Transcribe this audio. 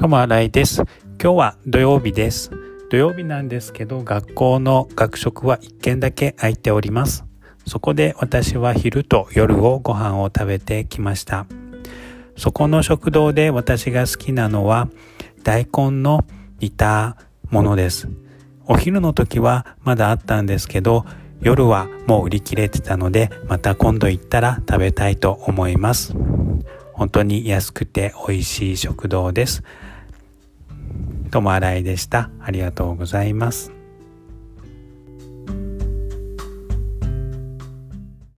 ともあらいです。今日は土曜日です。土曜日なんですけど、学校の学食は1軒だけ空いております。そこで私は昼と夜をご飯を食べてきました。そこの食堂で私が好きなのは大根の煮たものです。お昼の時はまだあったんですけど、夜はもう売り切れてたので、また今度行ったら食べたいと思います。本当に安くて美味しい食堂です。ともあらいでした。ありがとうございます。